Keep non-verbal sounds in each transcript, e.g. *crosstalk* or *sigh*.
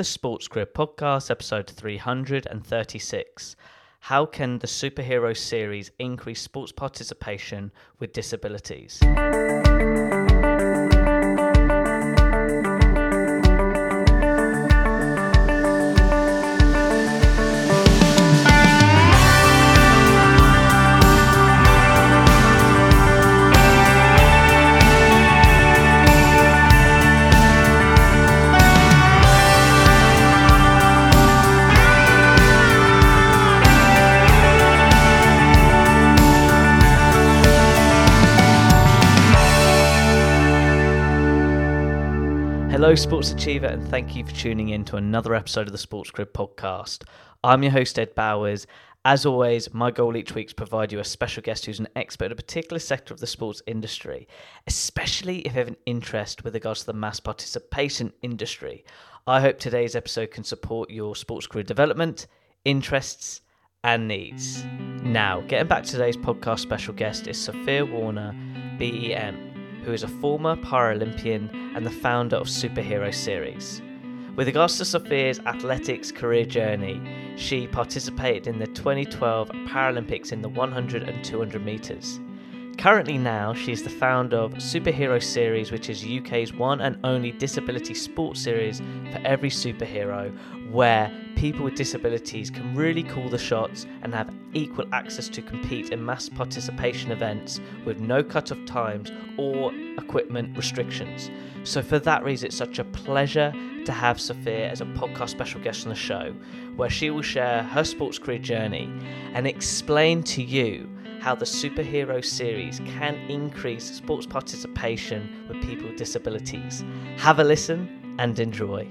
the Sports Grid podcast, episode 336. How can the superhero series increase sports participation with disabilities? Hello, Sports Achiever, and thank you for tuning in to another episode of the Sports Grid podcast. I'm your host, Ed Bowers. As always, my goal each week is to provide you a special guest who's an expert in a particular sector of the sports industry, especially if you have an interest with regards to the mass participation industry. I hope today's episode can support your sports career development, interests, and needs. Now, getting back to today's podcast special guest is Sophia Warner, BEM who is a former Paralympian and the founder of Superhero Series. With regards to Sophia's athletics career journey, she participated in the 2012 Paralympics in the 100 and 200 metres. Currently, now, she is the founder of Superhero Series, which is UK's one and only disability sports series for every superhero, where people with disabilities can really call the shots and have equal access to compete in mass participation events with no cut off times or equipment restrictions. So, for that reason, it's such a pleasure to have Sophia as a podcast special guest on the show, where she will share her sports career journey and explain to you how the superhero series can increase sports participation with people with disabilities. Have a listen and enjoy.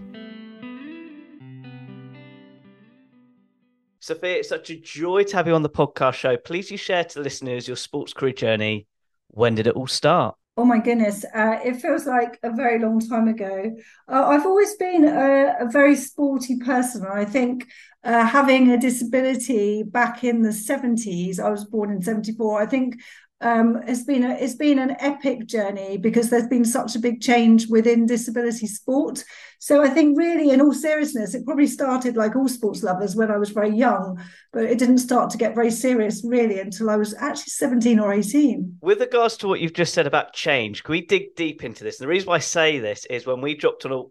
Sophia, it's such a joy to have you on the podcast show. Please you share to listeners your sports career journey. When did it all start? Oh my goodness, uh, it feels like a very long time ago. Uh, I've always been a, a, very sporty person. I think uh, having a disability back in the 70s, I was born in 74, I think um, it's been a, it's been an epic journey because there's been such a big change within disability sport. So I think really, in all seriousness, it probably started like all sports lovers when I was very young, but it didn't start to get very serious really until I was actually 17 or 18. With regards to what you've just said about change, can we dig deep into this? And the reason why I say this is when we dropped on a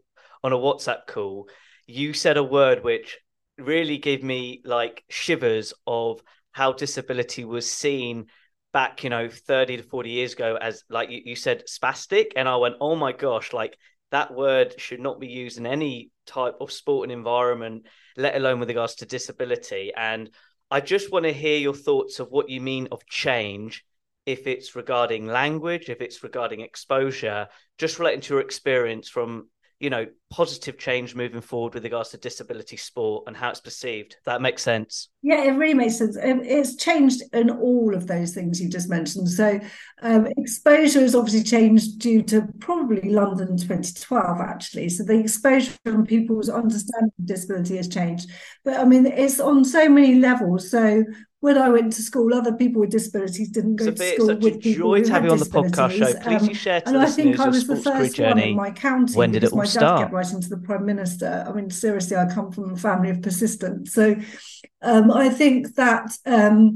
on a WhatsApp call, you said a word which really gave me like shivers of how disability was seen back, you know, 30 to 40 years ago as like you, you said spastic. And I went, oh my gosh, like that word should not be used in any type of sporting environment, let alone with regards to disability. And I just want to hear your thoughts of what you mean of change, if it's regarding language, if it's regarding exposure, just relating to your experience from you know, positive change moving forward with regards to disability sport and how it's perceived. That makes sense. Yeah, it really makes sense. It's changed in all of those things you just mentioned. So, um, exposure has obviously changed due to probably London 2012, actually. So, the exposure from people's understanding of disability has changed. But I mean, it's on so many levels. So, when I went to school, other people with disabilities didn't go to school such with a people joy who to have had you on the podcast show. Please, um, you share to and I think I was the first one in my county. When did it all my dad start? kept writing to the prime minister. I mean, seriously, I come from a family of persistence, so um, I think that um,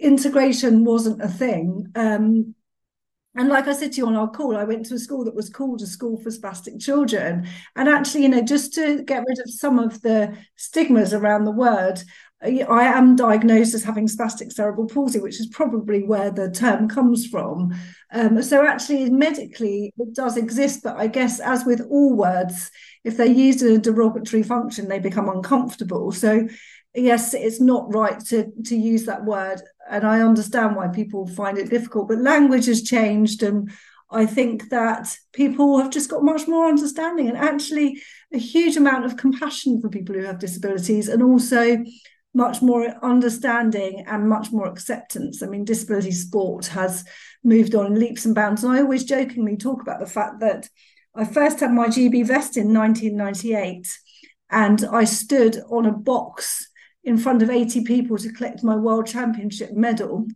integration wasn't a thing. Um, and like I said to you on our call, I went to a school that was called a school for spastic children. And actually, you know, just to get rid of some of the stigmas around the word, I am diagnosed as having spastic cerebral palsy, which is probably where the term comes from. Um, so, actually, medically, it does exist, but I guess, as with all words, if they're used in a derogatory function, they become uncomfortable. So, yes, it's not right to, to use that word. And I understand why people find it difficult, but language has changed. And I think that people have just got much more understanding and actually a huge amount of compassion for people who have disabilities and also much more understanding and much more acceptance. I mean, disability sport has moved on leaps and bounds. And I always jokingly talk about the fact that I first had my GB vest in 1998 and I stood on a box in front of 80 people to collect my world championship medal,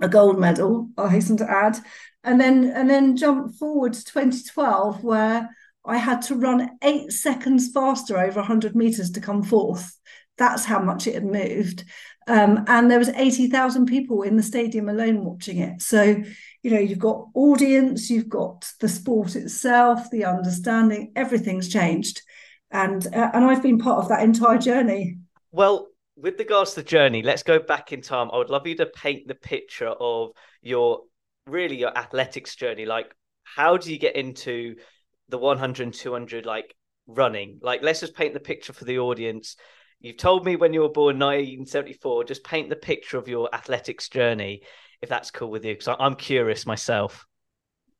a gold medal, I hasten to add. And then and then jump forward to 2012 where I had to run eight seconds faster over 100 meters to come fourth. That's how much it had moved. Um, and there was 80,000 people in the stadium alone watching it. So, you know, you've got audience, you've got the sport itself, the understanding, everything's changed. And uh, and I've been part of that entire journey. Well, with regards to the journey, let's go back in time. I would love you to paint the picture of your really your athletics journey. Like, how do you get into the 100 and 200 like running? Like, let's just paint the picture for the audience. You've told me when you were born 1974. Just paint the picture of your athletics journey, if that's cool with you, because I'm curious myself.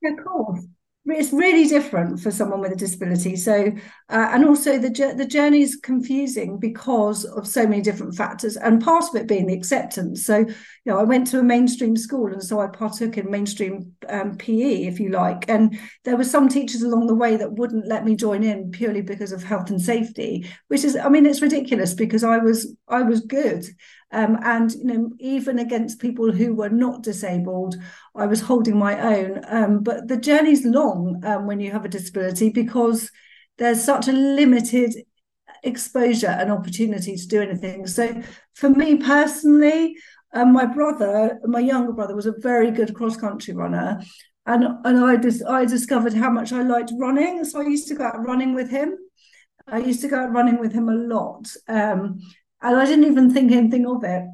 Of course it's really different for someone with a disability. So uh, and also the the journey is confusing because of so many different factors and part of it being the acceptance. So you know i went to a mainstream school and so i partook in mainstream um, pe if you like and there were some teachers along the way that wouldn't let me join in purely because of health and safety which is i mean it's ridiculous because i was i was good um, and you know, even against people who were not disabled, I was holding my own. Um, but the journey's long um, when you have a disability because there's such a limited exposure and opportunity to do anything. So for me personally, um, my brother, my younger brother, was a very good cross country runner. And, and I just I discovered how much I liked running. So I used to go out running with him. I used to go out running with him a lot. Um, and I didn't even think anything of it.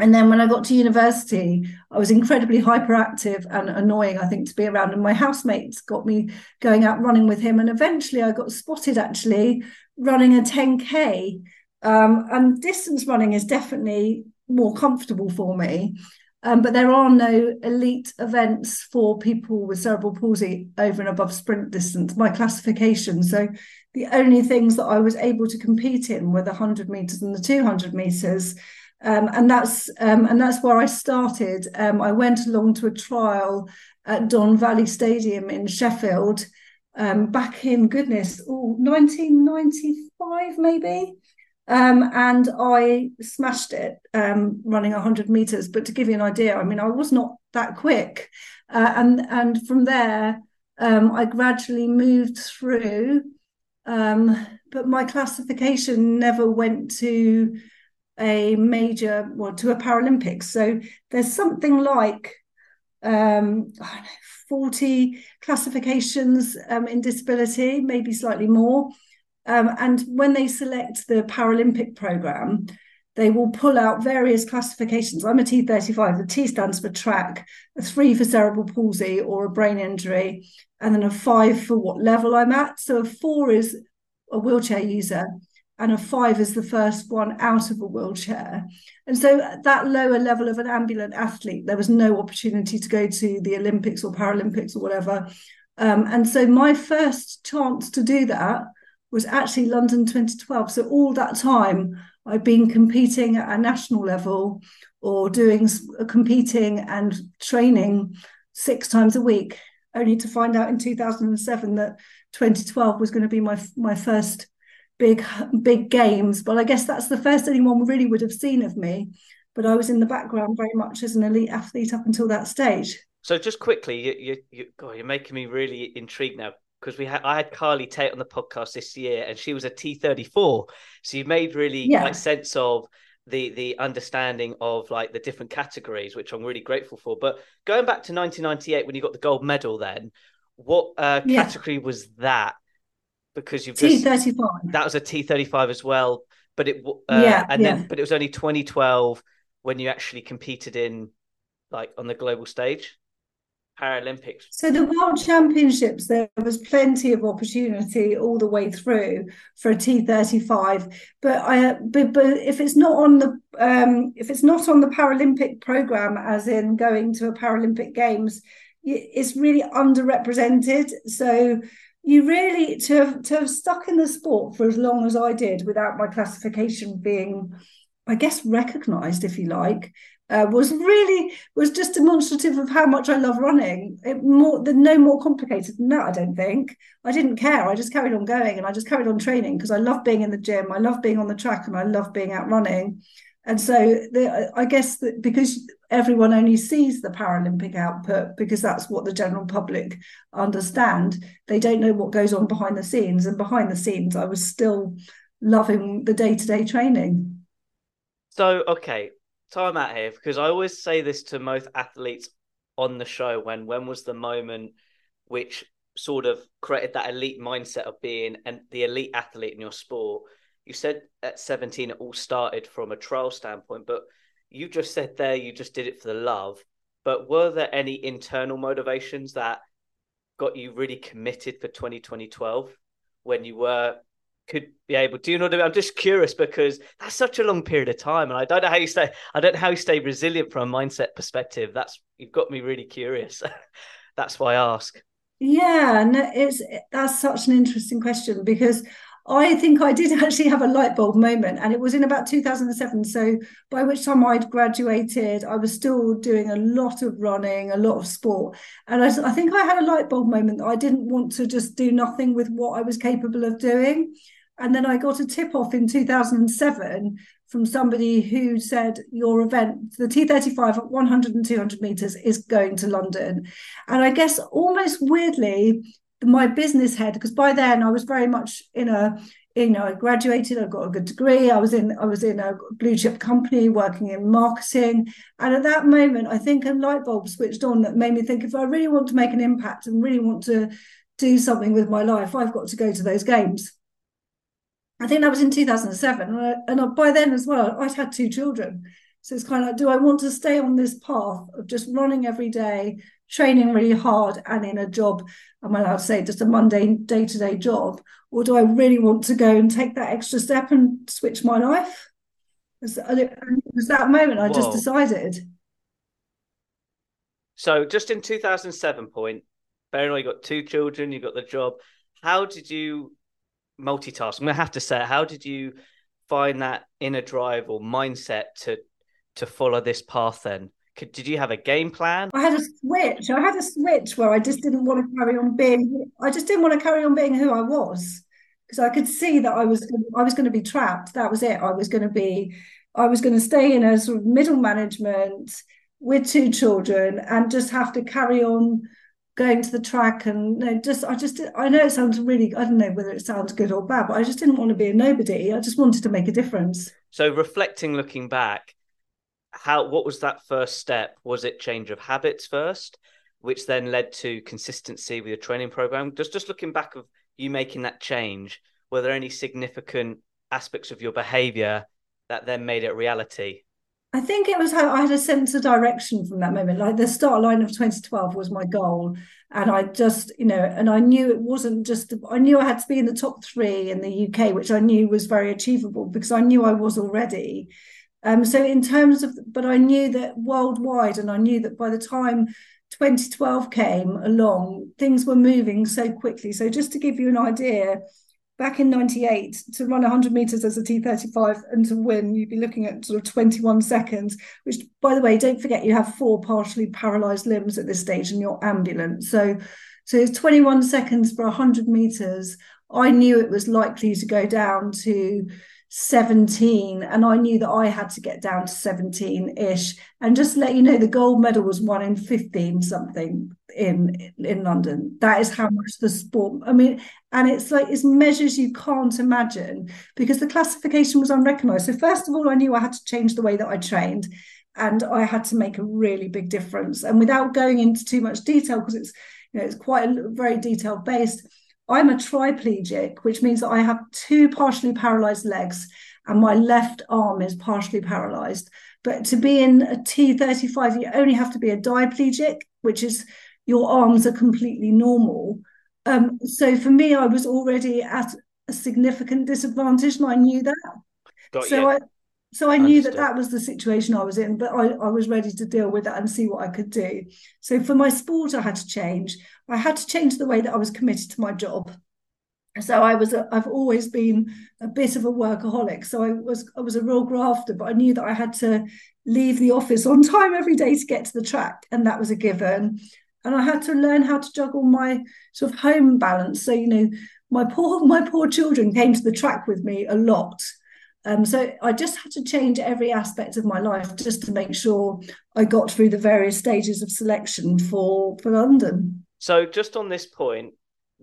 And then when I got to university, I was incredibly hyperactive and annoying, I think, to be around. And my housemates got me going out running with him. And eventually I got spotted actually running a 10K. Um, and distance running is definitely more comfortable for me. Um, but there are no elite events for people with cerebral palsy over and above sprint distance, my classification. So the only things that I was able to compete in were the 100 meters and the 200 meters. Um, and that's um, and that's where I started. Um, I went along to a trial at Don Valley Stadium in Sheffield um, back in goodness, oh, 1995 maybe. Um, and I smashed it um, running 100 meters. But to give you an idea, I mean, I was not that quick. Uh, and, and from there, I gradually moved through. Um, but my classification never went to a major, well, to a Paralympics. So there's something like um, know, 40 classifications um, in disability, maybe slightly more. Um, and when they select the Paralympic program, they will pull out various classifications. I'm a T35. The T stands for track, a three for cerebral palsy or a brain injury, and then a five for what level I'm at. So a four is a wheelchair user, and a five is the first one out of a wheelchair. And so at that lower level of an ambulant athlete, there was no opportunity to go to the Olympics or Paralympics or whatever. Um, and so my first chance to do that was actually London 2012. So all that time, I've been competing at a national level or doing competing and training six times a week, only to find out in 2007 that 2012 was going to be my my first big big games. But I guess that's the first anyone really would have seen of me. But I was in the background very much as an elite athlete up until that stage. So just quickly, you, you, you God, you're making me really intrigued now because we had I had Carly Tate on the podcast this year, and she was a T thirty four. So you made really yeah. like sense of the the understanding of like the different categories, which I'm really grateful for. But going back to 1998 when you got the gold medal, then what uh, category yeah. was that? Because you've T thirty five. That was a T thirty five as well, but it uh, yeah, and yeah. then but it was only 2012 when you actually competed in like on the global stage. Paralympics? So the World Championships, there was plenty of opportunity all the way through for a T35. But I, but, but if it's not on the um, if it's not on the Paralympic program, as in going to a Paralympic Games, it's really underrepresented. So you really to have, to have stuck in the sport for as long as I did without my classification being I guess recognized, if you like, uh, was really was just demonstrative of how much I love running. It more than no more complicated than that. I don't think I didn't care. I just carried on going and I just carried on training because I love being in the gym. I love being on the track and I love being out running. And so the, I guess that because everyone only sees the Paralympic output because that's what the general public understand, they don't know what goes on behind the scenes. And behind the scenes, I was still loving the day to day training. So, okay, time out here because I always say this to most athletes on the show when when was the moment which sort of created that elite mindset of being and the elite athlete in your sport you said at 17 it all started from a trial standpoint, but you just said there you just did it for the love. But were there any internal motivations that got you really committed for 2012 when you were could be able to do you know I? I'm just curious because that's such a long period of time and I don't know how you stay I don't know how you stay resilient from a mindset perspective. That's you've got me really curious. *laughs* that's why I ask. Yeah, no, it's that's such an interesting question because I think I did actually have a light bulb moment, and it was in about 2007. So, by which time I'd graduated, I was still doing a lot of running, a lot of sport. And I, I think I had a light bulb moment I didn't want to just do nothing with what I was capable of doing. And then I got a tip off in 2007 from somebody who said, Your event, the T35 at 100 and 200 meters, is going to London. And I guess almost weirdly, my business head because by then I was very much in a you know I graduated I got a good degree I was in I was in a blue chip company working in marketing. And at that moment I think a light bulb switched on that made me think if I really want to make an impact and really want to do something with my life I've got to go to those games. I think that was in 2007 and, I, and by then as well I'd had two children. So it's kind of like do I want to stay on this path of just running every day training really hard and in a job, I'm I allowed to say just a mundane day to day job? Or do I really want to go and take that extra step and switch my life? It was that moment I Whoa. just decided. So, just in 2007 point, bear in you got two children, you got the job. How did you multitask? I'm going to have to say, how did you find that inner drive or mindset to to follow this path then? Did you have a game plan? I had a switch. I had a switch where I just didn't want to carry on being. I just didn't want to carry on being who I was because I could see that I was I was going to be trapped. That was it. I was going to be. I was going to stay in a sort of middle management with two children and just have to carry on going to the track and you know, just I just I know it sounds really I don't know whether it sounds good or bad, but I just didn't want to be a nobody. I just wanted to make a difference. So reflecting, looking back, how what was that first step? Was it change of habits first, which then led to consistency with your training program? Just just looking back of you making that change, were there any significant aspects of your behavior that then made it reality? I think it was how I had a sense of direction from that moment. Like the start line of 2012 was my goal. And I just, you know, and I knew it wasn't just, I knew I had to be in the top three in the UK, which I knew was very achievable because I knew I was already. Um, so in terms of, but I knew that worldwide, and I knew that by the time 2012 came along, things were moving so quickly. So just to give you an idea, back in 98 to run 100 meters as a t35 and to win you'd be looking at sort of 21 seconds which by the way don't forget you have four partially paralyzed limbs at this stage and you're ambulant so so it's 21 seconds for 100 meters i knew it was likely to go down to 17 and I knew that I had to get down to 17 ish and just let you know the gold medal was one in 15 something in in London. That is how much the sport I mean and it's like it's measures you can't imagine because the classification was unrecognized. So first of all I knew I had to change the way that I trained and I had to make a really big difference. And without going into too much detail because it's you know it's quite a very detailed based I'm a triplegic, which means that I have two partially paralyzed legs and my left arm is partially paralyzed. But to be in a T35, you only have to be a diplegic, which is your arms are completely normal. Um, so for me, I was already at a significant disadvantage, and I knew that. Got so you. I so I knew Understood. that that was the situation I was in, but I, I was ready to deal with that and see what I could do. So for my sport, I had to change. I had to change the way that I was committed to my job. So I was, a, I've always been a bit of a workaholic. So I was, I was a real grafter, but I knew that I had to leave the office *laughs* on time every day to get to the track, and that was a given. And I had to learn how to juggle my sort of home balance. So you know, my poor, *laughs* my poor children came to the track with me a lot Um, so I just had to change every aspect of my life just to make sure I got through the various stages of selection for for London. So just on this point,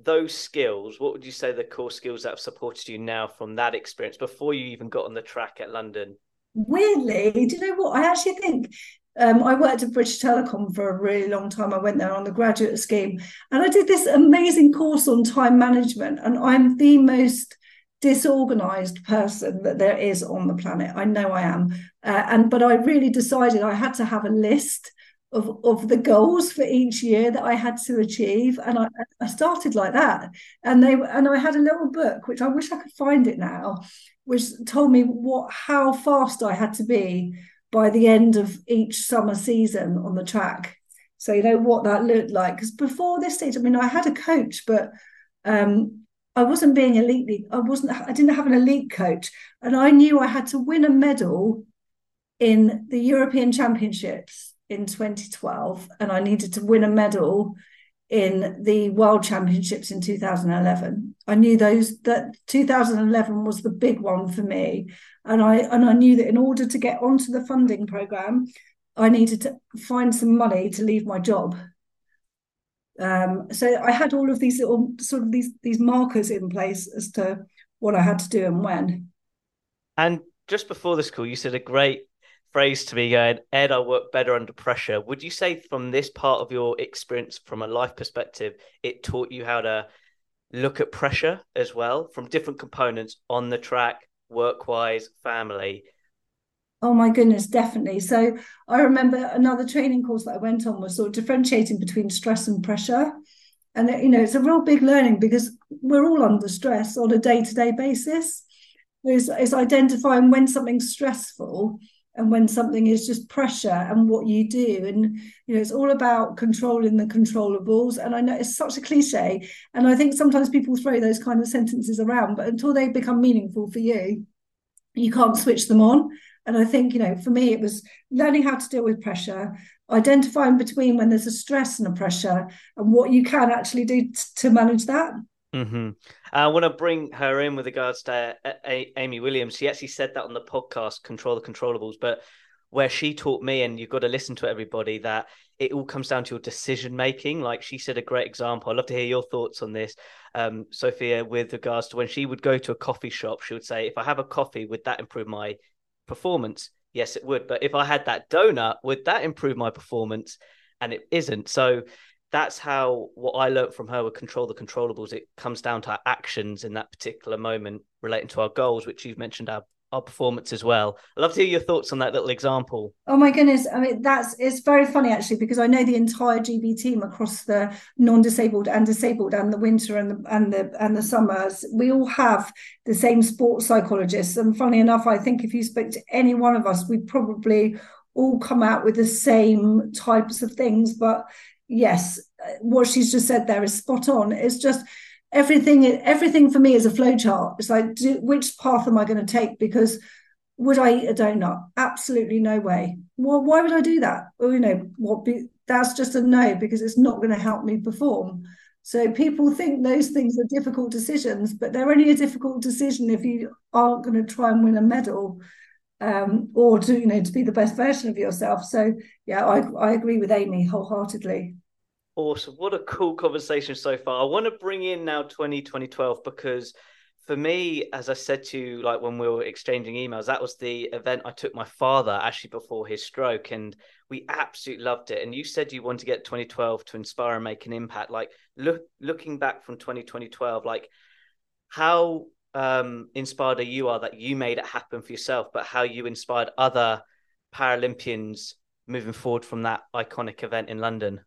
those skills, what would you say the core skills that have supported you now from that experience before you even got on the track at London? Weirdly, do you know what? I actually think um, I worked at British Telecom for a really long time. I went there on the graduate scheme and I did this amazing course on time management. And I'm the most disorganized person that there is on the planet. I know I am. Uh, and but I really decided I had to have a list of, of the goals for each year that I had to achieve. And I, I started like that. And they and I had a little book, which I wish I could find it now, which told me what how fast I had to be by the end of each summer season on the track. So you know what that looked like. Because before this stage, I mean, I had a coach, but um, I wasn't being elite. I wasn't. I didn't have an elite coach, and I knew I had to win a medal in the European Championships in 2012, and I needed to win a medal in the World Championships in 2011. I knew those that 2011 was the big one for me, and I and I knew that in order to get onto the funding program, I needed to find some money to leave my job. Um, so I had all of these little sort of these these markers in place as to what I had to do and when. And just before this call, you said a great phrase to me going, Ed, I work better under pressure. Would you say from this part of your experience from a life perspective, it taught you how to look at pressure as well from different components on the track, work wise, family? Oh my goodness, definitely. So I remember another training course that I went on was sort of differentiating between stress and pressure. And you know, it's a real big learning because we're all under stress on a day-to-day basis. It's identifying when something's stressful and when something is just pressure and what you do and you know it's all about controlling the controllables and i know it's such a cliche and i think sometimes people throw those kind of sentences around but until they become meaningful for you you can't switch them on and i think you know for me it was learning how to deal with pressure identifying between when there's a stress and a pressure and what you can actually do t- to manage that Mm-hmm. I want to bring her in with regards to a- Amy Williams. She actually said that on the podcast, Control the Controllables, but where she taught me, and you've got to listen to everybody, that it all comes down to your decision making. Like she said, a great example. I'd love to hear your thoughts on this, um, Sophia, with regards to when she would go to a coffee shop, she would say, If I have a coffee, would that improve my performance? Yes, it would. But if I had that donut, would that improve my performance? And it isn't. So that's how what I learned from her would control the controllables. It comes down to our actions in that particular moment relating to our goals, which you've mentioned our our performance as well. I'd love to hear your thoughts on that little example. Oh my goodness. I mean, that's it's very funny actually, because I know the entire GB team across the non-disabled and disabled and the winter and the and the and the summers, we all have the same sports psychologists. And funny enough, I think if you spoke to any one of us, we'd probably all come out with the same types of things. But yes, what she's just said there is spot on. It's just everything. Everything for me is a flow chart. It's like, do, which path am I going to take? Because would I eat a donut? Absolutely no way. Well, why would I do that? Well, you know, what? Be, that's just a no because it's not going to help me perform. So people think those things are difficult decisions, but they're only a difficult decision if you aren't going to try and win a medal um, or to you know to be the best version of yourself. So yeah, I I agree with Amy wholeheartedly. Awesome. What a cool conversation so far. I want to bring in now 20, 2012 because for me, as I said to you, like when we were exchanging emails, that was the event I took my father actually before his stroke, and we absolutely loved it. And you said you wanted to get 2012 to inspire and make an impact. Like look, looking back from 2012, like how um, inspired you are that you made it happen for yourself, but how you inspired other Paralympians moving forward from that iconic event in London.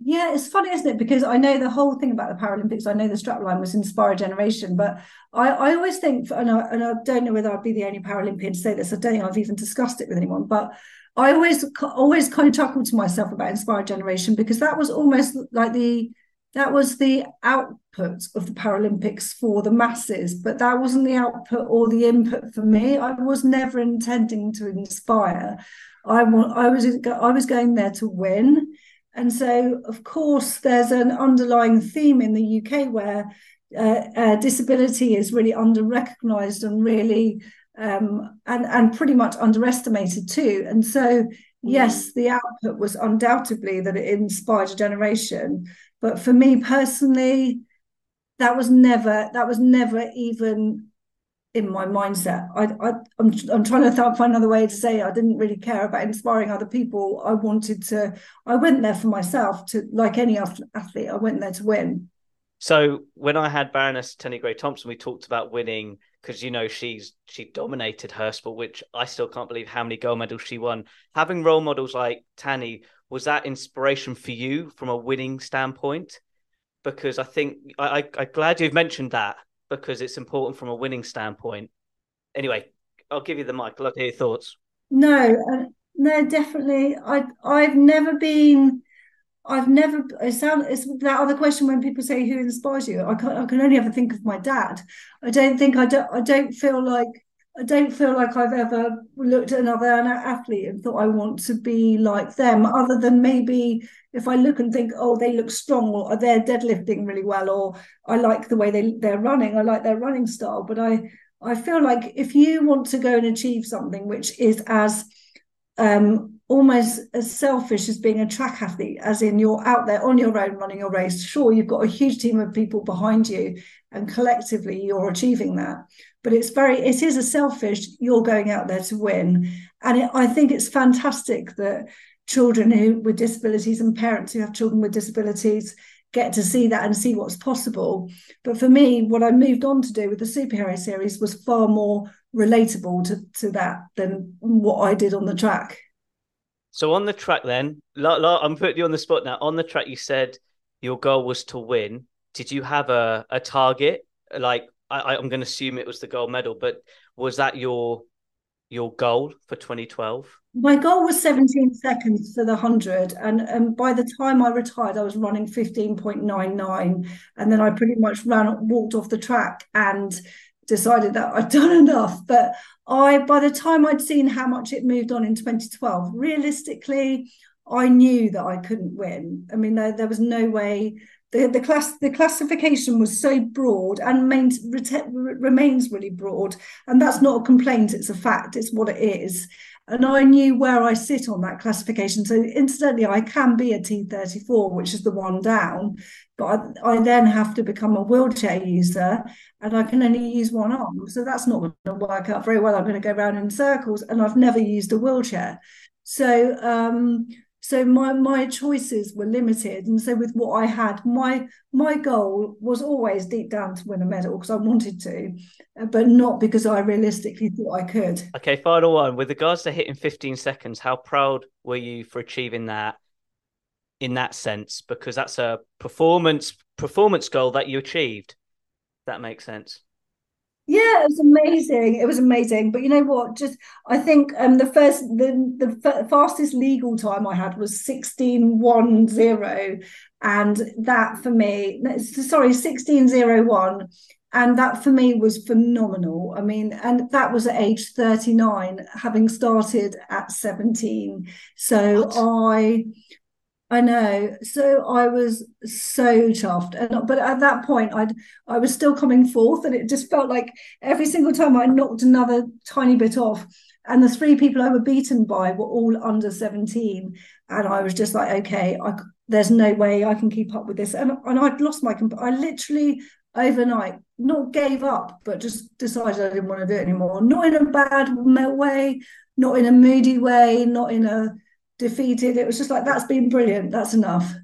Yeah, it's funny, isn't it? Because I know the whole thing about the Paralympics. I know the strapline was inspire a generation, but I, I always think, and I, and I don't know whether I'd be the only Paralympian to say this. I don't think I've even discussed it with anyone, but I always always kind of chuckle to myself about inspire a generation because that was almost like the that was the output of the Paralympics for the masses, but that wasn't the output or the input for me. I was never intending to inspire. I want I was I was going there to win and so, of course, there's an underlying theme in the UK where uh, uh, disability is really under recognised and really um, and and pretty much underestimated too. And so, yes, mm. the output was undoubtedly that it inspired a generation. But for me personally, that was never that was never even in my mindset. I, I I'm I'm trying to th- find another way to say it. I didn't really care about inspiring other people. I wanted to. I went there for myself to like any athlete. I went there to win. So when I had Baroness Tanni Grey-Thompson, we talked about winning because you know she's she dominated her sport, which I still can't believe how many gold medals she won. Having role models like Tanni was that inspiration for you from a winning standpoint? Because I think I, I I'm glad you've mentioned that because it's important from a winning standpoint. Anyway, I'll give you the mic. I'd love to hear your thoughts. No, uh, no, definitely. I I've never been. I've never. It sound it's that other question when people say who inspires you. I can I can only ever think of my dad. I don't think I don't. I don't feel like I don't feel like I've ever looked at another athlete and thought I want to be like them, other than maybe if I look and think, oh, they look strong or they're deadlifting really well, or I like the way they, they're running, I like their running style. But I, I feel like if you want to go and achieve something which is as um, almost as selfish as being a track athlete, as in you're out there on your own running your race. Sure, you've got a huge team of people behind you, and collectively you're achieving that. But it's very, it is a selfish, you're going out there to win. And it, I think it's fantastic that children who with disabilities and parents who have children with disabilities get to see that and see what's possible. But for me, what I moved on to do with the superhero series was far more relatable to, to that than what I did on the track. So on the track, then, I'm putting you on the spot now. On the track, you said your goal was to win. Did you have a, a target? Like, I, I'm going to assume it was the gold medal, but was that your your goal for 2012? My goal was 17 seconds for the 100. And, and by the time I retired, I was running 15.99. And then I pretty much ran, walked off the track and decided that I'd done *laughs* enough. But I, by the time I'd seen how much it moved on in 2012, realistically, I knew that I couldn't win. I mean, there, there was no way. The, the class the classification was so broad and main, remains really broad and that's not a complaint it's a fact it's what it is and I knew where I sit on that classification. So incidentally, I can be a T34, which is the one down, but I, I, then have to become a wheelchair user and I can only use one arm. So that's not going to work out very well. I'm going to go around in circles and I've never used a wheelchair. So um, so my my choices were limited. And so with what i had my my goal was always deep down to win a medal because i wanted to uh, but not because i realistically thought i could. Okay final one. With regards to hitting 15 seconds how proud were you for achieving that in that sense? Because that's a performance performance goal that you achieved that makes sense yeah, it was amazing. It was amazing. But you know what? Just I think um the first the the f- fastest legal time I had was sixteen one zero, and that for me, sorry, sixteen zero one, and that for me was phenomenal. I mean, and that was at age thirty nine, having started at seventeen. So what? I I know. So I was so chuffed, and but at that point, I'd I was still coming forth, and it just felt like every single time I knocked another tiny bit off, and the three people I were beaten by were all under seventeen, and I was just like, okay, I, there's no way I can keep up with this, and and I'd lost my. I literally overnight not gave up, but just decided I didn't want to do it anymore. Not in a bad way, not in a moody way, not in a defeated. It was just like, that's been brilliant. That's enough.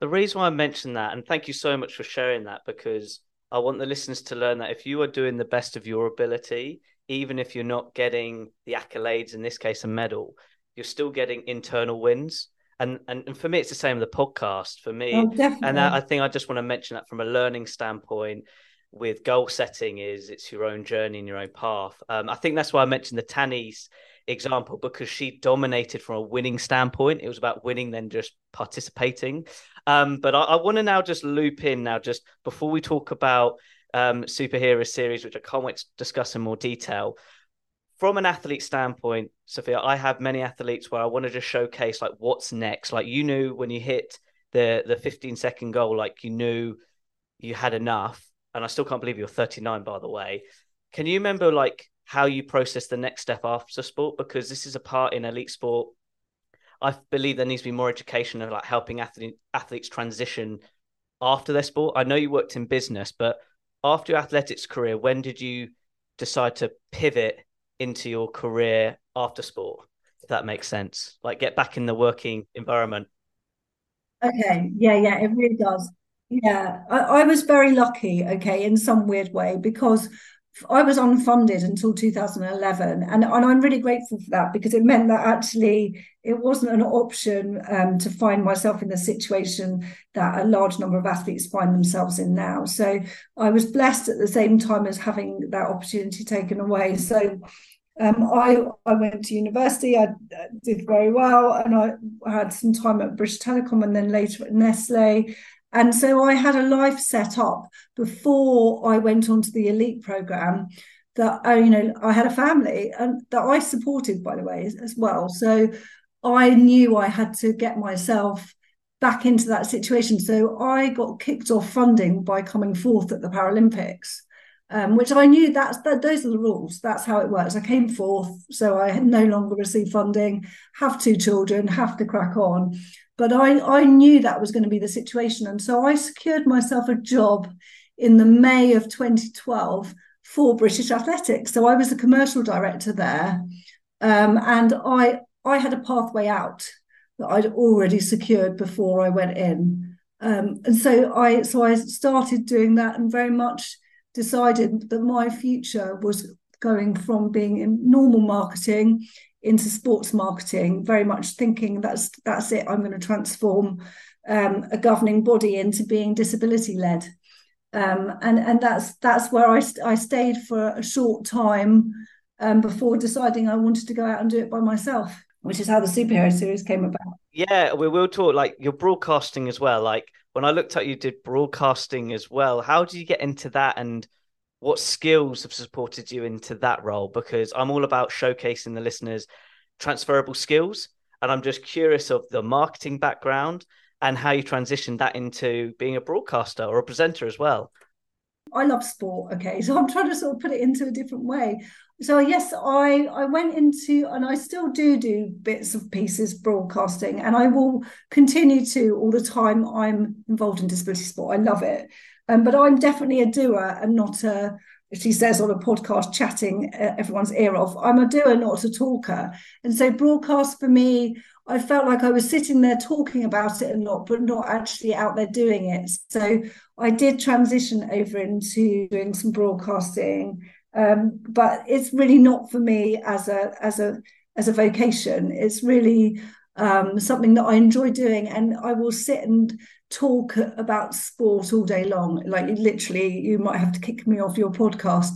The reason why I mentioned that, and thank you so much for sharing that, because I want the listeners to learn that if you are doing the best of your ability, even if you're not getting the accolades, in this case, a medal, you're still getting internal wins. And, and, and for me, it's the same with the podcast. For me, oh, and I think I just want to mention that from a learning standpoint, with goal setting, is it's your own journey and your own path. Um, I think that's why I mentioned the Tanni's example because she dominated from a winning standpoint. It was about winning than just participating. Um, but I, I want to now just loop in now, just before we talk about um, superhero series, which I can't wait to discuss in more detail. From an athlete standpoint, Sophia, I have many athletes where I want to just showcase like what's next. Like you knew when you hit the the 15 second goal, like you knew you had enough. And I still can't believe you're 39, by the way. Can you remember like how you process the next step after sport because this is a part in elite sport. I believe there needs to be more education of like helping athlete, athletes transition after their sport. I know you worked in business, but after your athletics career, when did you decide to pivot into your career after sport? If that makes sense, like get back in the working environment. Okay, yeah, yeah, it really does. Yeah, I, I was very lucky, okay, in some weird way, because I was unfunded until 2011, and, and I'm really grateful for that because it meant that actually it wasn't an option um, to find myself in the situation that a large number of athletes find themselves in now. So I was blessed at the same time as having that opportunity taken away. So um, I I went to university. I did very well, and I had some time at British Telecom, and then later at Nestle. And so I had a life set up before I went on to the elite program. That I, you know, I had a family, and that I supported, by the way, as, well. So I knew I had to get myself back into that situation. So I got kicked off funding by coming fourth at the Paralympics um, which I knew that's that those are the rules. That's how it works. I came fourth, so I no longer receive funding, have two children, have to crack on. But I, I knew that was going to be the situation. And so I secured myself a job in the May of 2012 for British Athletics. So I was a commercial director there. Um, and I I had a pathway out that I'd already secured before I went in. Um, and so I so I started doing that and very much decided that my future was going from being in normal marketing into sports marketing, very much thinking that's that's it. I'm going to transform um, a governing body into being disability led, um, and and that's that's where I I stayed for a short time um, before deciding I wanted to go out and do it by myself, which is how the superhero series came about. Yeah, we will talk like your broadcasting as well. Like when I looked at you did broadcasting as well. How did you get into that and what skills have supported you into that role? Because I'm all about showcasing the listeners transferable skills. And I'm just curious of the marketing background and how you transitioned that into being a broadcaster or a presenter as well. I love sport. Okay, *laughs* so I'm trying to sort of put it into a different way. So yes, I I went into and I still do do bits of pieces broadcasting, and I will continue to all the time. I'm involved in disability sport. I love it, um, but I'm definitely a doer and not a she says on a podcast chatting uh, everyone's ear off. I'm a doer, not a talker. And so broadcast for me, I felt like I was sitting there talking about it a lot, but not actually out there doing it. So I did transition over into doing some broadcasting um, but it's really not for me as a as a as a vocation. It's really um, something that I enjoy doing, and I will sit and talk about sport all day long. Like literally, you might have to kick me off your podcast.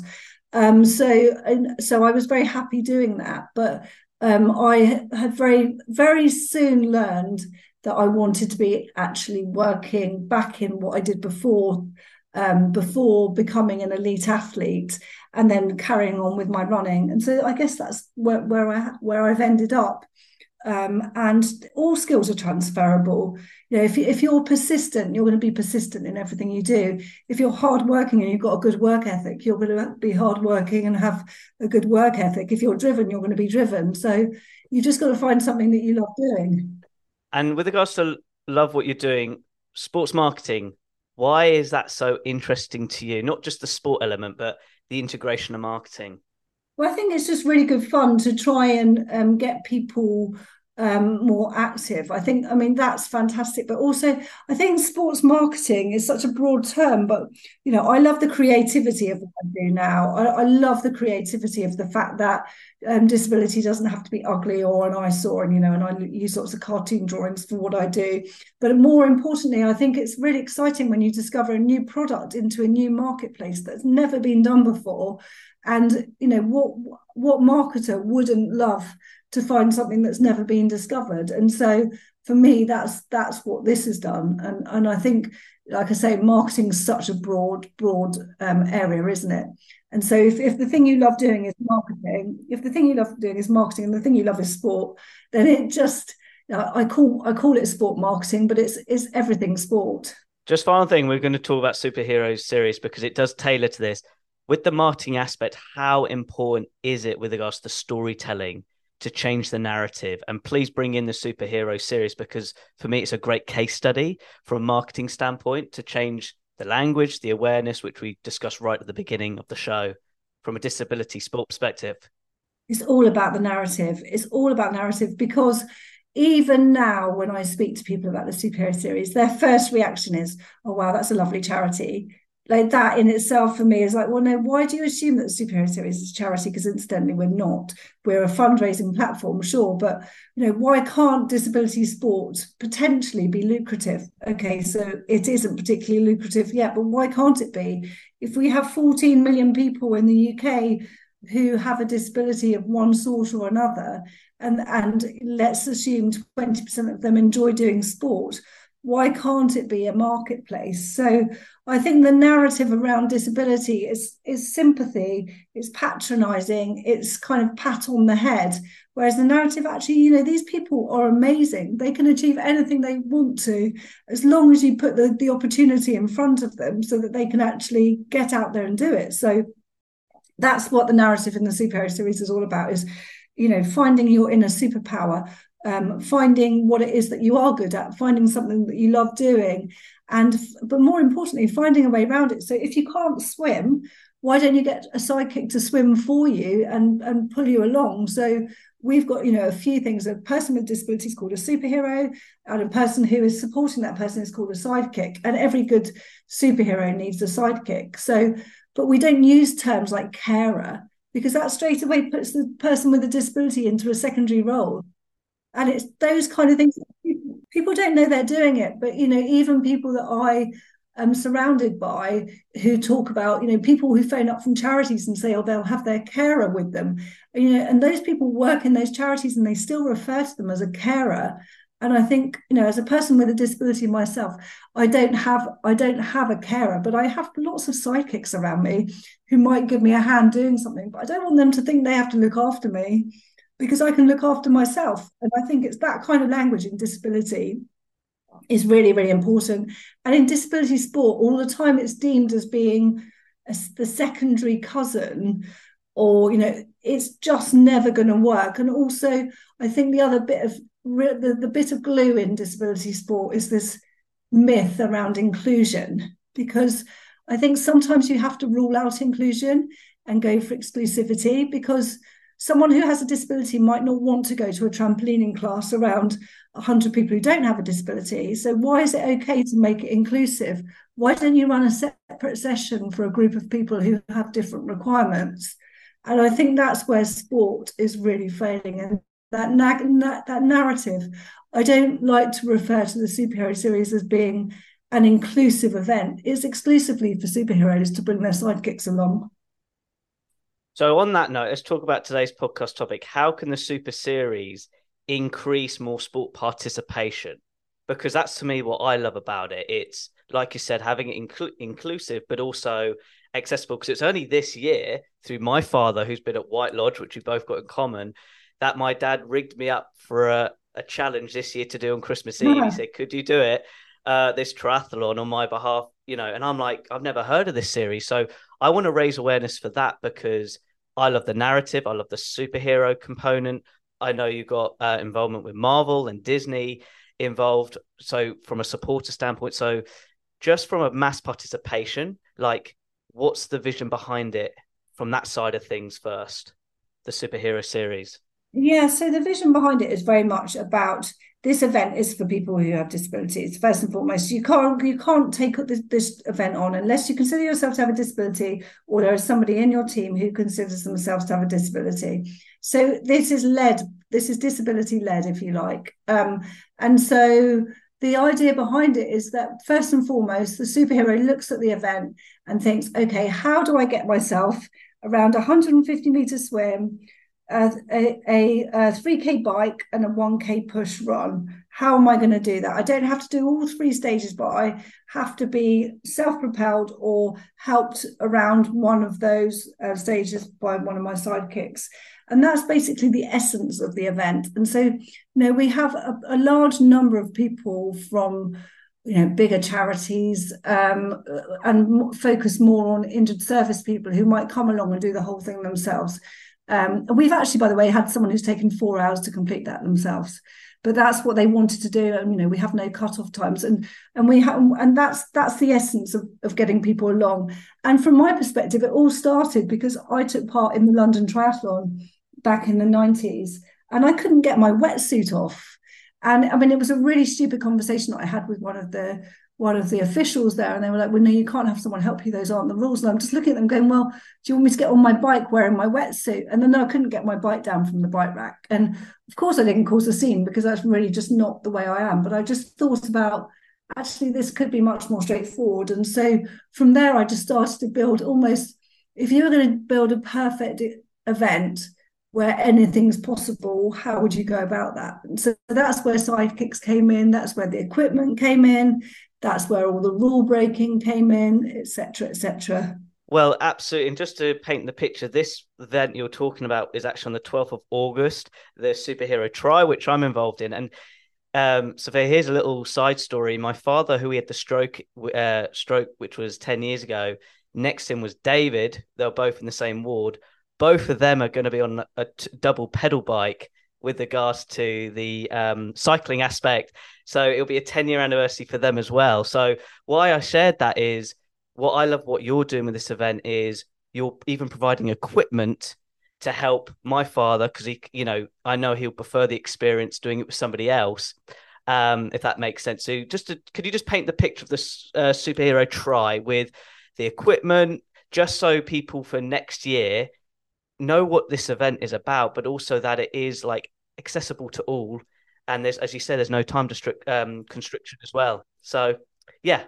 Um, so, so I was very happy doing that, but um, I had very very soon learned that I wanted to be actually working back in what I did before um, before becoming an elite athlete and then carrying on with my running. And so I guess that's where, where I where I've ended up. Um, and all skills are transferable. You know, if, you, if you're persistent, you're going to be persistent in everything you do. If you're hardworking and you've got a good work ethic, you're going to be hardworking and have a good work ethic. If you're driven, you're going to be driven. So you just got to find something that you love doing. And with regards to love what you're doing, sports marketing, why is that so interesting to you? Not just the sport element, but the integration of marketing. Well, I think it's just really good fun to try and um, get people um, more active. I think, I mean, that's fantastic. But also, I think sports marketing is such a broad term. But, you know, I love the creativity of what I do now. I, I love the creativity of the fact that um, disability doesn't have to be ugly or an eyesore. And, you know, and I use lots of cartoon drawings for what I do. But more importantly, I think it's really exciting when you discover a new product into a new marketplace that's never been done before. And, you know, what what marketer wouldn't love to find something that's never been discovered. And so for me, that's that's what this has done. And and I think, like I say, marketing is such a broad, broad um, area, isn't it? And so if, if the thing you love doing is marketing, if the thing you love doing is marketing and the thing you love is sport, then it just I call I call it sport marketing, but it's it's everything sport. Just final thing, we're going to talk about superheroes series because it does tailor to this. With the marketing aspect, how important is it with regards to storytelling to change the narrative? And please bring in the superhero series because for me, it's a great case study from a marketing standpoint to change the language, the awareness, which we discussed right at the beginning of the show from a disability sport perspective. It's all about the narrative. It's all about narrative because even now, when I speak to people about the superhero series, their first reaction is, "Oh wow, that's a lovely charity." Like that in itself for me is like, well, no, why do you assume that the superhero series is charity? Because incidentally, we're not. We're a fundraising platform, sure, but you know, why can't disability sport potentially be lucrative? Okay, so it isn't particularly lucrative yet, but why can't it be? If we have 14 million people in the UK who have a disability of one sort or another, and and let's assume 20% of them enjoy doing sport why can't it be a marketplace? So i think the narrative around disability is is sympathy it's patronizing it's kind of pat on the head whereas the narrative actually you know these people are amazing. They can achieve anything they want to as long as you put the, the opportunity in front of them so that they can actually get out there and do it. So that's what the narrative in the superhero series is all about is you know finding your inner superpower um, finding what it is that you are good at finding something that you love doing and but more importantly finding a way around it. So if you can't swim why don't you get a sidekick to swim for you and and pull you along? So we've got you know a few things. A person with disabilities called a superhero and a person who is supporting that person is called a sidekick and every good superhero needs a sidekick. So but we don't use terms like carer because that straight away puts the person with a disability into a secondary role. And it's those kind of things. People don't know they're doing it, but you know, even people that I am surrounded by who talk about, you know, people who phone up from charities and say, oh, they'll have their carer with them, you know, and those people work in those charities and they still refer to them as a carer and i think you know as a person with a disability myself i don't have i don't have a carer but i have lots of sidekicks around me who might give me a hand doing something but i don't want them to think they have to look after me because i can look after myself. And i think it's that kind of language in disability is really really important. And in disability sport all the time it's deemed as being a, the secondary cousin or you know it's just never going to work. And also i think the other bit of the, the bit of glue in disability sport is this myth around inclusion. Because I think sometimes you have to rule out inclusion and go for exclusivity because someone who has a disability might not want to go to a trampolining class around 100 people who don't have a disability. So, why is it okay to make it inclusive? Why don't you run a separate session for a group of people who have different requirements? And I think that's where sport is really failing. And that, na- that narrative. I don't like to refer to the superhero series as being an inclusive event. It's exclusively for superheroes to bring their sidekicks along. So, on that note, let's talk about today's podcast topic. How can the super series increase more sport participation? Because that's to me what I love about it. It's like you said, having it inclu- inclusive, but also accessible. Because it's only this year through my father, who's been at White Lodge, which we both got in common, that my dad rigged me up for a, a challenge this year to do on Christmas Eve. Yeah. He *laughs* said, "Could you do it?" Uh, this triathlon on my behalf, you know, and I'm like, I've never heard of this series. So I want to raise awareness for that because I love the narrative. I love the superhero component. I know you got uh, involvement with Marvel and Disney involved. So from a supporter standpoint, so just from a mass participation, like what's the vision behind it from that side of things first, the superhero series? Yeah, so the vision behind it is very much about this event is for people who have disabilities. First and foremost, you can't you can't take this, this event on unless you consider yourself to have a disability, or there is somebody in your team who considers themselves to have a disability. So this is led. This is disability led, if you like. Um, and so the idea behind it is that first and foremost, the superhero looks at the event and thinks, okay, how do I get myself around 150 meter swim? A, a, a 3K bike and a 1K push run. How am I going to do that? I don't have to do all three stages, but I have to be self propelled or helped around one of those uh, stages by one of my sidekicks. And that's basically the essence of the event. And so, you know, we have a, a large number of people from you know bigger charities um, and focus more on injured service people who might come along and do the whole thing themselves um, we've actually by the way had someone who's taken four hours to complete that themselves but that's what they wanted to do and you know we have no cut-off times and and we have and that's that's the essence of, of getting people along. And from my perspective it all started because i took part in the london triathlon back in the 90s and i couldn't get my wetsuit off. And I mean, it was a really stupid conversation that I had with one of the one of the officials there, and they were like, "Well, no, you can't have someone help you. Those aren't the rules." And I'm just looking at them, going, "Well, do you want me to get on my bike wearing my wetsuit?" And then no, I couldn't get my bike down from the bike rack, and of course, I didn't cause a scene because that's really just not the way I am. But I just thought about actually this could be much more straightforward, and so from there, I just started to build almost. If you were going to build a perfect event, where anything's possible, how would you go about that? And so that's where sidekicks came in, that's where the equipment came in, that's where all the rule breaking came in, etc., etc. Well, absolutely. And just to paint the picture, this event you're talking about is actually on the 12th of August, the superhero Tri, which I'm involved in. And um, so here's a little side story. My father, who he had the stroke, uh, stroke, which was 10 years ago, next to him was David. They were both in the same ward both of them are going to be on a t- double pedal bike with regards to the um, cycling aspect. So it'll be a 10 year anniversary for them as well. So why I shared that is what I love what you're doing with this event is you're even providing equipment to help my father because he, you know, I know he'll prefer the experience doing it with somebody else. Um, if that makes sense. So just to, could you just paint the picture of this uh, superhero Tri with the equipment, just so people for next year know what this event is about, but also that it is like accessible to all. And there's, as you said, there's no time district um, constriction as well. So, yeah,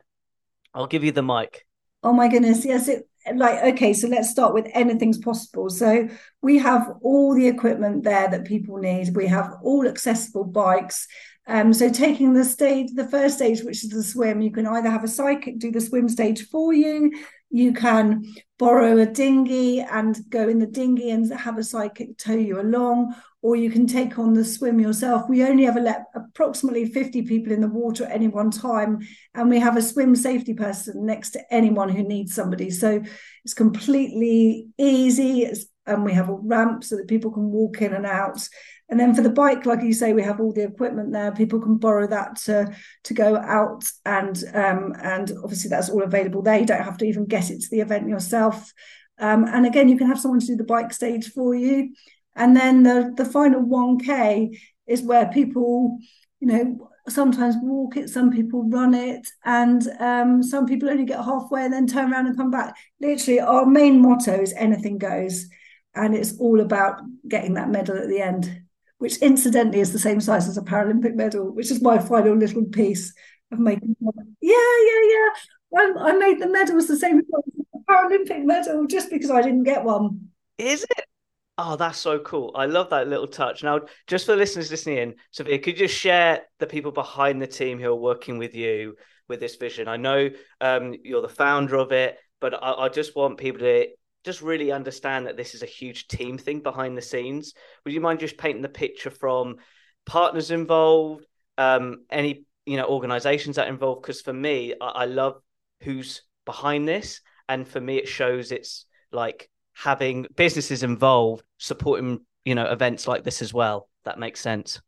I'll give you the mic. Oh my goodness, yes. It like okay, so let's start with anything's possible. So we have all the equipment there that people need. We have all accessible bikes. Um, so taking the stage, the first stage, which is the swim, you can either have a sidekick do the swim stage for you, you can borrow a dinghy and go in the dinghy and have a sidekick tow you along, or you can take on the swim yourself. We only ever let approximately 50 people in the water at any one time, and we have a swim safety person next to anyone who needs somebody. So it's completely easy. It's, and we have a ramp so that people can walk in and out. And then for the bike, like you say, we have all the equipment there. People can borrow that to, to go out, and um, and obviously that's all available there. You don't have to even get it to the event yourself. Um, and again, you can have someone to do the bike stage for you. And then the the final one k is where people, you know, sometimes walk it, some people run it, and um, some people only get halfway and then turn around and come back. Literally, our main motto is anything goes, and it's all about getting that medal at the end which incidentally is the same size as a Paralympic medal, which is my final little piece of making. Yeah, yeah, yeah. I, I made the medals the same as a Paralympic medal just because I didn't get one. Is it? Oh, that's so cool. I love that little touch. Now, just for the listeners listening in, Sophia, could you just share the people behind the team who are working with you with this vision? I know um, you're the founder of it, but I, I just want people to just really understand that this is a huge team thing behind the scenes. Would you mind just painting the picture from partners involved, um, any you know organizations that involved? Because for me, I, I love who's behind this, and for me, it shows it's like having businesses involved supporting you know events like this as well. That makes sense.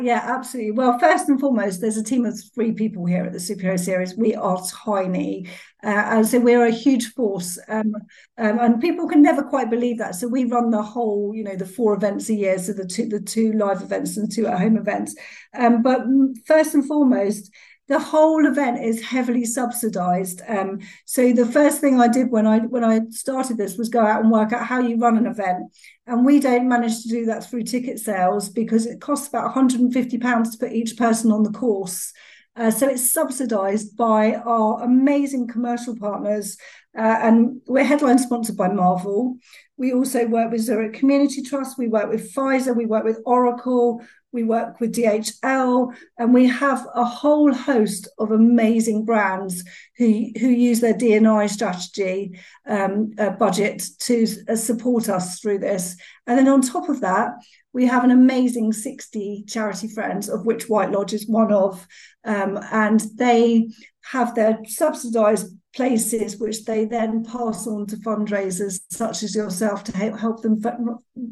Yeah, absolutely. Well, first and foremost, there's a team of three people here at the Superhero Series. We are tiny, uh, and so we're a huge force, um, um, and people can never quite believe that. So we run the whole, you know, the four events a year, so the two the two live events and two at home events. Um, but first and foremost, the whole event is heavily subsidized. Um, so the first thing I did when I when I started this was go out and work out how you run an event, and we don't manage to do that through ticket sales because it costs about 150 pounds to put each person on the course. Uh, so it's subsidized by our amazing commercial partners Uh, and we're headline sponsored by Marvel. We also work with Zurich Community Trust. We work with Pfizer. We work with Oracle. We work with DHL, and we have a whole host of amazing brands who who use their DNI strategy um, uh, budget to uh, support us through this. And then on top of that, we have an amazing 60 charity friends, of which White Lodge is one of, um, and they have their subsidised places which they then pass on to fundraisers such as yourself to help, them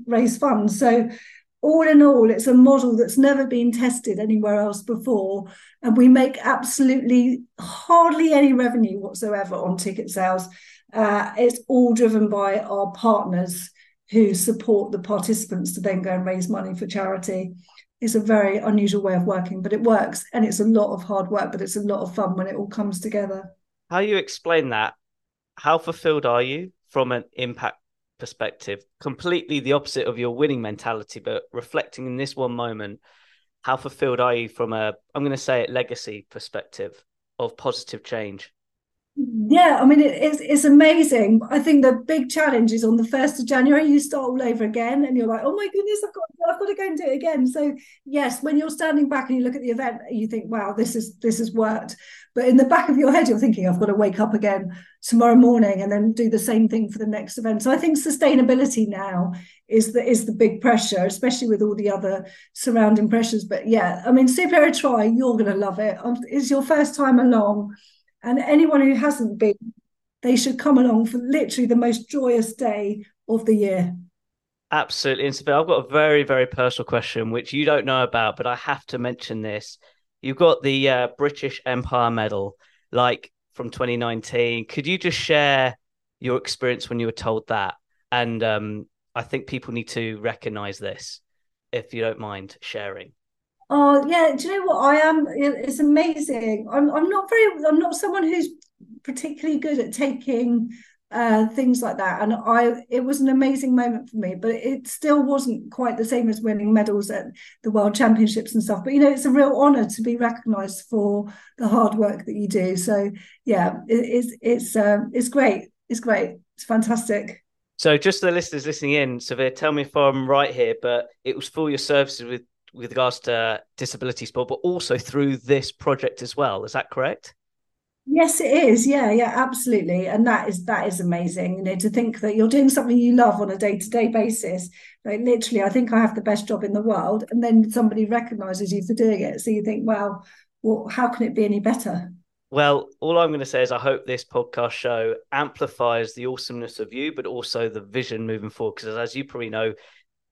raise funds. So all in all, it's a model that's never been tested anywhere else before. And we make absolutely hardly any revenue whatsoever on ticket sales. Uh, it's all driven by our partners who support the participants to then go and raise money for charity. It's a very unusual way of working, but it works. And it's a lot of hard work, but it's a lot of fun when it all comes together. How you explain that? How fulfilled are you from an impact perspective, completely the opposite of your winning mentality, but reflecting in this one moment, how fulfilled are you from a, I'm going to say it, legacy perspective of positive change? Yeah, I mean, it, it's it's amazing. I think the big challenge is on the first of January, you start all over again, and you're like, oh my goodness, I've got I've got to go and do it again. So yes, when you're standing back and you look at the event, you think, wow, this is this has worked. But in the back of your head, you're thinking, I've got to wake up again tomorrow morning and then do the same thing for the next event. So I think sustainability now is the is the big pressure, especially with all the other surrounding pressures. But yeah, I mean, Superhero Tri, you're going to love it. Um, it's your first time along and anyone who hasn't been, they should come along for literally the most joyous day of the year. Absolutely. And I've got a very, very personal question, which you don't know about, but I have to mention this. You've got the uh, British Empire Medal, like from 2019. Could you just share your experience when you were told that? And um, I think people need to recognize this, if you don't mind sharing. Oh yeah, do you know what I am? It's amazing. I'm I'm not very I'm not someone who's particularly good at taking uh, things like that. And I it was an amazing moment for me, but it still wasn't quite the same as winning medals at the World Championships and stuff. But you know, it's a real honour to be recognised for the hard work that you do. So yeah, it, it's it's um, it's great. It's great. It's fantastic. So, just the listeners listening in, Sophia, tell me if I'm right here, but it was for your services with with regards to disability sport, but also through this project as well. Is that correct? Yes, it is. Yeah, yeah, absolutely. And that is that is amazing. You know, to think that you're doing something you love on a day-to-day basis. Like literally, I think I have the best job in the world. And then somebody recognizes you for doing it. So you think, well, well, how can it be any better? Well, all I'm going to say is I hope this podcast show amplifies the awesomeness of you, but also the vision moving forward. Because as you probably know,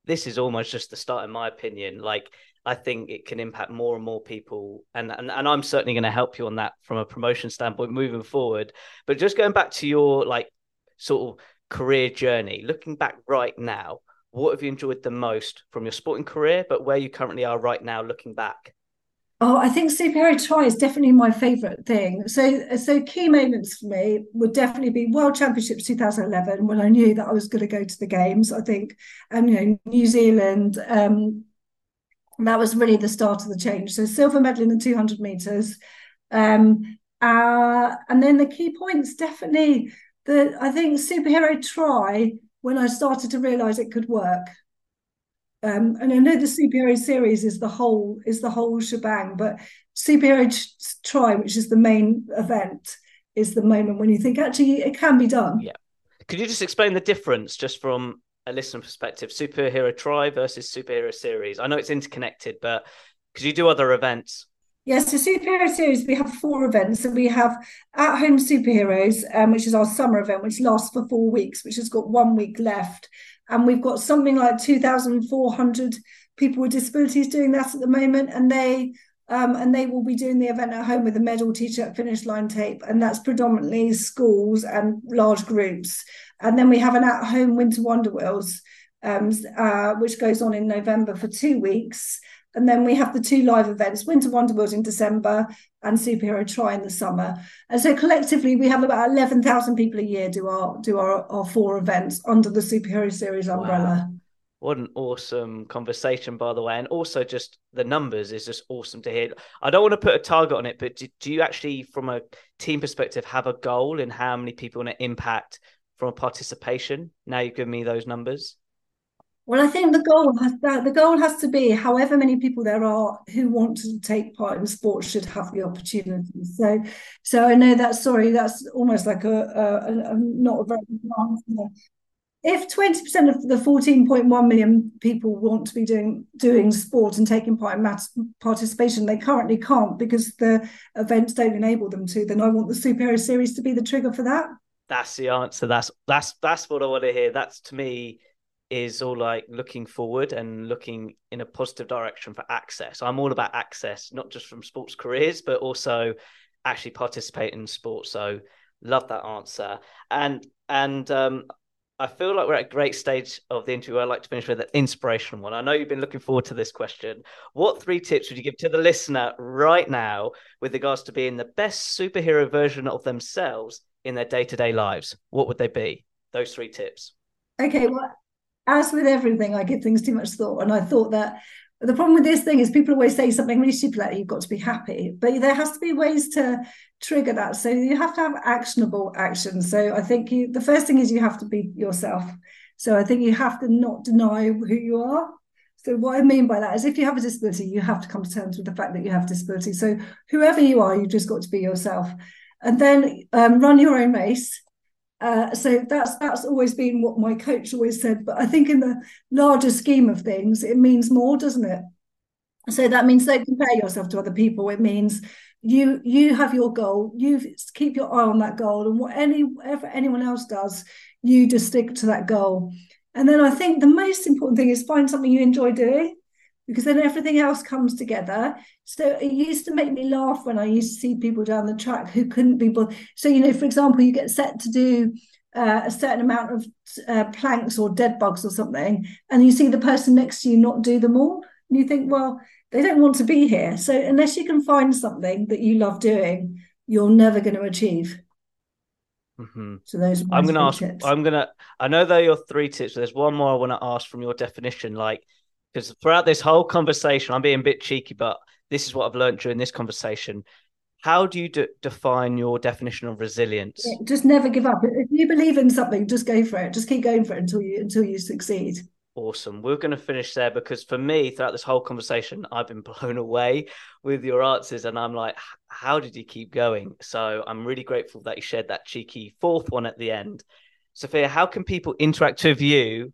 this is almost just the start, in my opinion. Like I think it can impact more and more people, and and, and I'm certainly going to help you on that from a promotion standpoint moving forward. But just going back to your like sort of career journey, looking back right now, what have you enjoyed the most from your sporting career, but where you currently are right now, looking back? Oh, I think Superhero Tri is definitely my favourite thing. So, so key moments for me would definitely be World Championships 2011 when I knew that I was going to go to the games. I think, and you know, New Zealand. Um, that was really the start of the change. So, silver medal in the 200 meters, um, uh, and then the key points definitely the I think Superhero Tri when I started to realise it could work. Um, and I know the superhero series is the whole is the whole shebang, but superhero Tri, which is the main event, is the moment when you think actually it can be done. Yeah. Could you just explain the difference, just from a listener perspective, superhero Tri versus superhero series? I know it's interconnected, but could you do other events? Yes, the superhero series, we have four events. and we have At Home Superheroes, um, which is our summer event, which lasts for four weeks, which has got one week left and we've got something like 2,400 people with disabilities doing that at the moment, and they um, and they will be doing the event at home with a medal t-shirt finish line tape, and that's predominantly schools and large groups. And then we have an at-home Winter Wonder Wheels, um, uh, which goes on in November for two weeks. And then we have the two live events, Winter Wonder Wheels in December and Superhero Tri in the summer. And so collectively, we have about 11,000 people a year do our do our, our four events under the Superhero Series umbrella. Wow. What an awesome conversation, by the way. And also, just the numbers is just awesome to hear. I don't want to put a target on it, but do, do you actually, from a team perspective, have a goal in how many people want to impact from a participation? Now you've given me those numbers. Well, I think the goal has the goal has to be however many people there are who want to take part in sports should have the opportunity. So, so I know that. Sorry, that's almost like a, a, a not a very good answer. If twenty percent of the fourteen point one million people want to be doing doing sport and taking part in mass participation, they currently can't because the events don't enable them to. Then I want the superhero series to be the trigger for that. That's the answer. That's that's that's what I want to hear. That's to me is all like looking forward and looking in a positive direction for access. I'm all about access, not just from sports careers, but also actually participate in sports. So love that answer. And and um, I feel like we're at a great stage of the interview. I'd like to finish with an inspirational one. I know you've been looking forward to this question. What three tips would you give to the listener right now with regards to being the best superhero version of themselves in their day to day lives? What would they be? Those three tips. Okay, well, as with everything, I give things too much thought. And I thought that the problem with this thing is people always say something really stupid like you've got to be happy, but there has to be ways to trigger that. So you have to have actionable action. So I think you the first thing is you have to be yourself. So I think you have to not deny who you are. So what I mean by that is if you have a disability, you have to come to terms with the fact that you have disability. So whoever you are, you've just got to be yourself. And then um, run your own race uh, so that's that's always been what my coach always said. But I think in the larger scheme of things, it means more, doesn't it? So that means don't compare yourself to other people. It means you you have your goal. You keep your eye on that goal, and what any whatever anyone else does, you just stick to that goal. And then I think the most important thing is find something you enjoy doing because then everything else comes together. So it used to make me laugh when I used to see people down the track who couldn't be bothered. So, you know, for example, you get set to do uh, a certain amount of uh, planks or dead bugs or something, and you see the person next to you not do them all. And you think, well, they don't want to be here. So, unless you can find something that you love doing, you're never going to achieve. Mm-hmm. So those I'm going to ask. tips. I'm going to. I know they're your three tips. There's one more I want to ask from your definition. Like, because throughout this whole conversation, I'm being a bit cheeky, but this is what I've learned during this conversation. How do you de- define your definition of resilience? Just never give up. If you believe in something, just go for it. Just keep going for it until you until you succeed. Awesome. We're going to finish there because for me, throughout this whole conversation, I've been *laughs* blown away with your answers. And I'm like, how did you keep going? So I'm really grateful that you shared that cheeky fourth one at the end. Sophia, how can people interact with you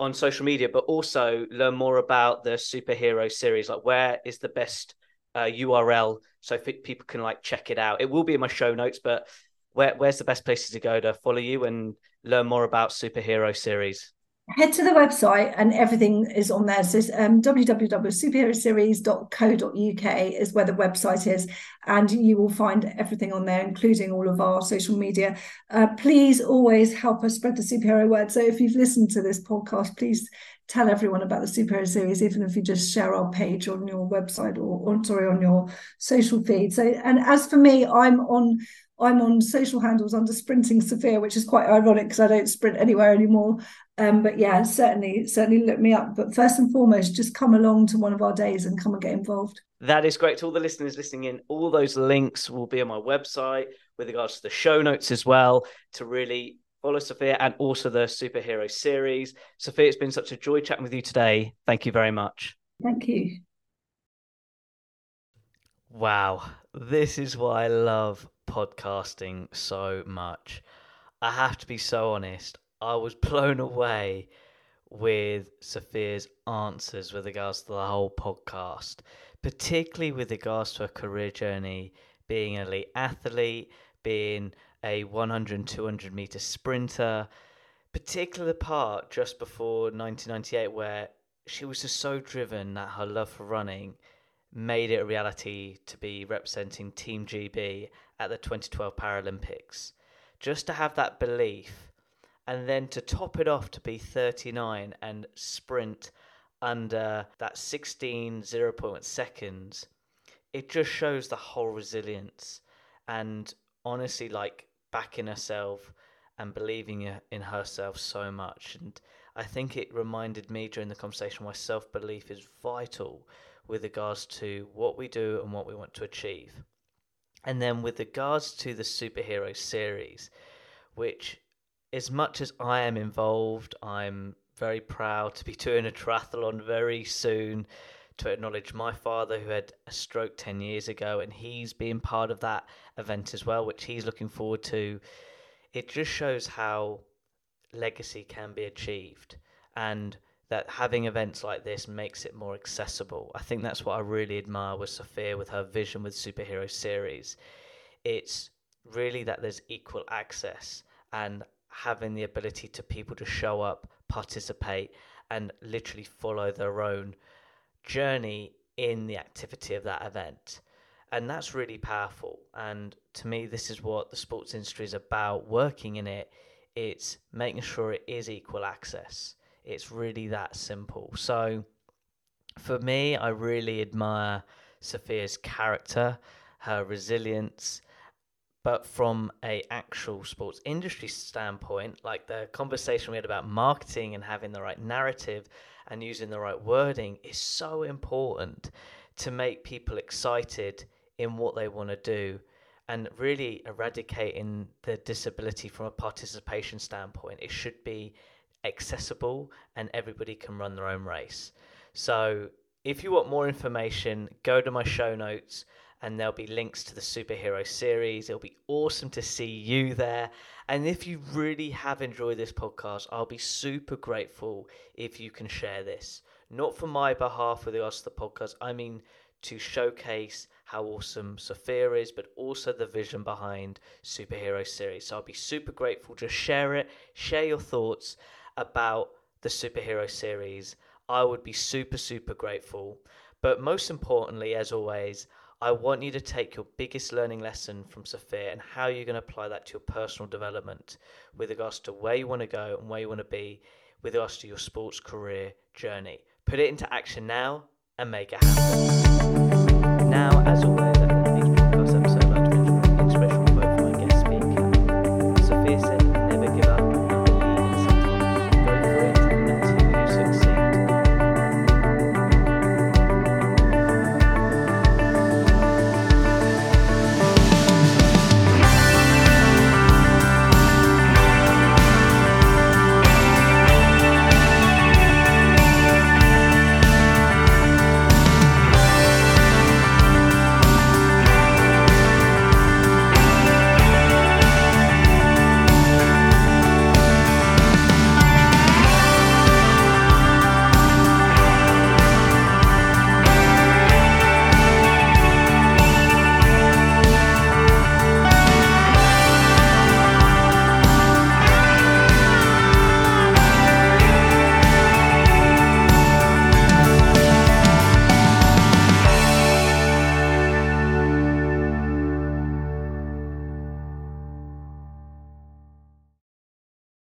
on social media, but also learn more about the superhero series? Like, where is the best uh, URL so people can like check it out? It will be in my show notes, but where, where's the best places to go to follow you and learn more about superhero series? Head to the website and everything is on there. So um, www.superheroseries.co.uk is where the website is, and you will find everything on there, including all of our social media. Uh, please always help us spread the superhero word. So if you've listened to this podcast, please tell everyone about the superhero series, even if you just share our page on your website or, or sorry, on your social feed. So, and as for me, I'm on I'm on social handles under Sprinting Sophia, which is quite ironic because I don't sprint anywhere anymore. Um, but yeah, certainly, certainly look me up. But first and foremost, just come along to one of our days and come and get involved. That is great. To all the listeners listening in, all those links will be on my website with regards to the show notes as well to really follow Sophia and also the superhero series. Sophia, it's been such a joy chatting with you today. Thank you very much. Thank you. Wow, this is why I love podcasting so much. I have to be so honest. I was *laughs* blown away with Sophia's answers with regards to the whole podcast, particularly with regards to her career journey, being an elite athlete, being a 100 and 200 meter sprinter, particularly the part just before 1998 where she was just so driven that her love for running made it a reality to be representing Team GB at the 2012 Paralympics. Just to have that belief and then to top it off to be 39 and sprint under that 16 0.1 seconds, it just shows the whole resilience and honestly like backing herself and believing in herself so much. And I think it reminded me during the conversation why self belief is vital with regards to what we do and what we want to achieve. And then with regards to the superhero series, which as much as I am involved, I'm very proud to be *laughs* doing a triathlon very soon to acknowledge my father who had a stroke 10 years ago and he's being part of that event as well, which he's looking forward to. It just shows how legacy can be achieved and that having events like this makes it more accessible. I think that's what I really admire with Sophia with her vision with superhero series. It's really that there's equal access and having the ability to people to show up, participate, and literally follow their own journey in the activity of that event. And that's really powerful. And to me, this is what the sports industry is about working in it. It's making sure it is equal access. It's really that simple. So for me, I really admire Sophia's character, her resilience, but from a actual sports industry standpoint like the conversation we had about marketing and having the right narrative and using the right wording is so important to make people excited in what they want to do and really eradicating the disability from a participation standpoint. It should be accessible and everybody can run their own race. So if you want more information go to my show notes and there'll be links to the superhero series. It'll be awesome to see you there. And if you really have enjoyed this podcast, I'll be super grateful if you can share this. Not for my behalf with regards to the podcast, I mean to showcase how awesome Sophia is, but also the vision behind superhero series. So I'll be super grateful. Just share it, share your thoughts about the superhero series. I would be super, super grateful. But most importantly, as always, I want you to take your biggest learning lesson from Sophia and how you're going to apply that to your personal development with regards to where you want to go and where you want to be with regards to your sports career journey. Put it into action now and make it happen. Now, as always,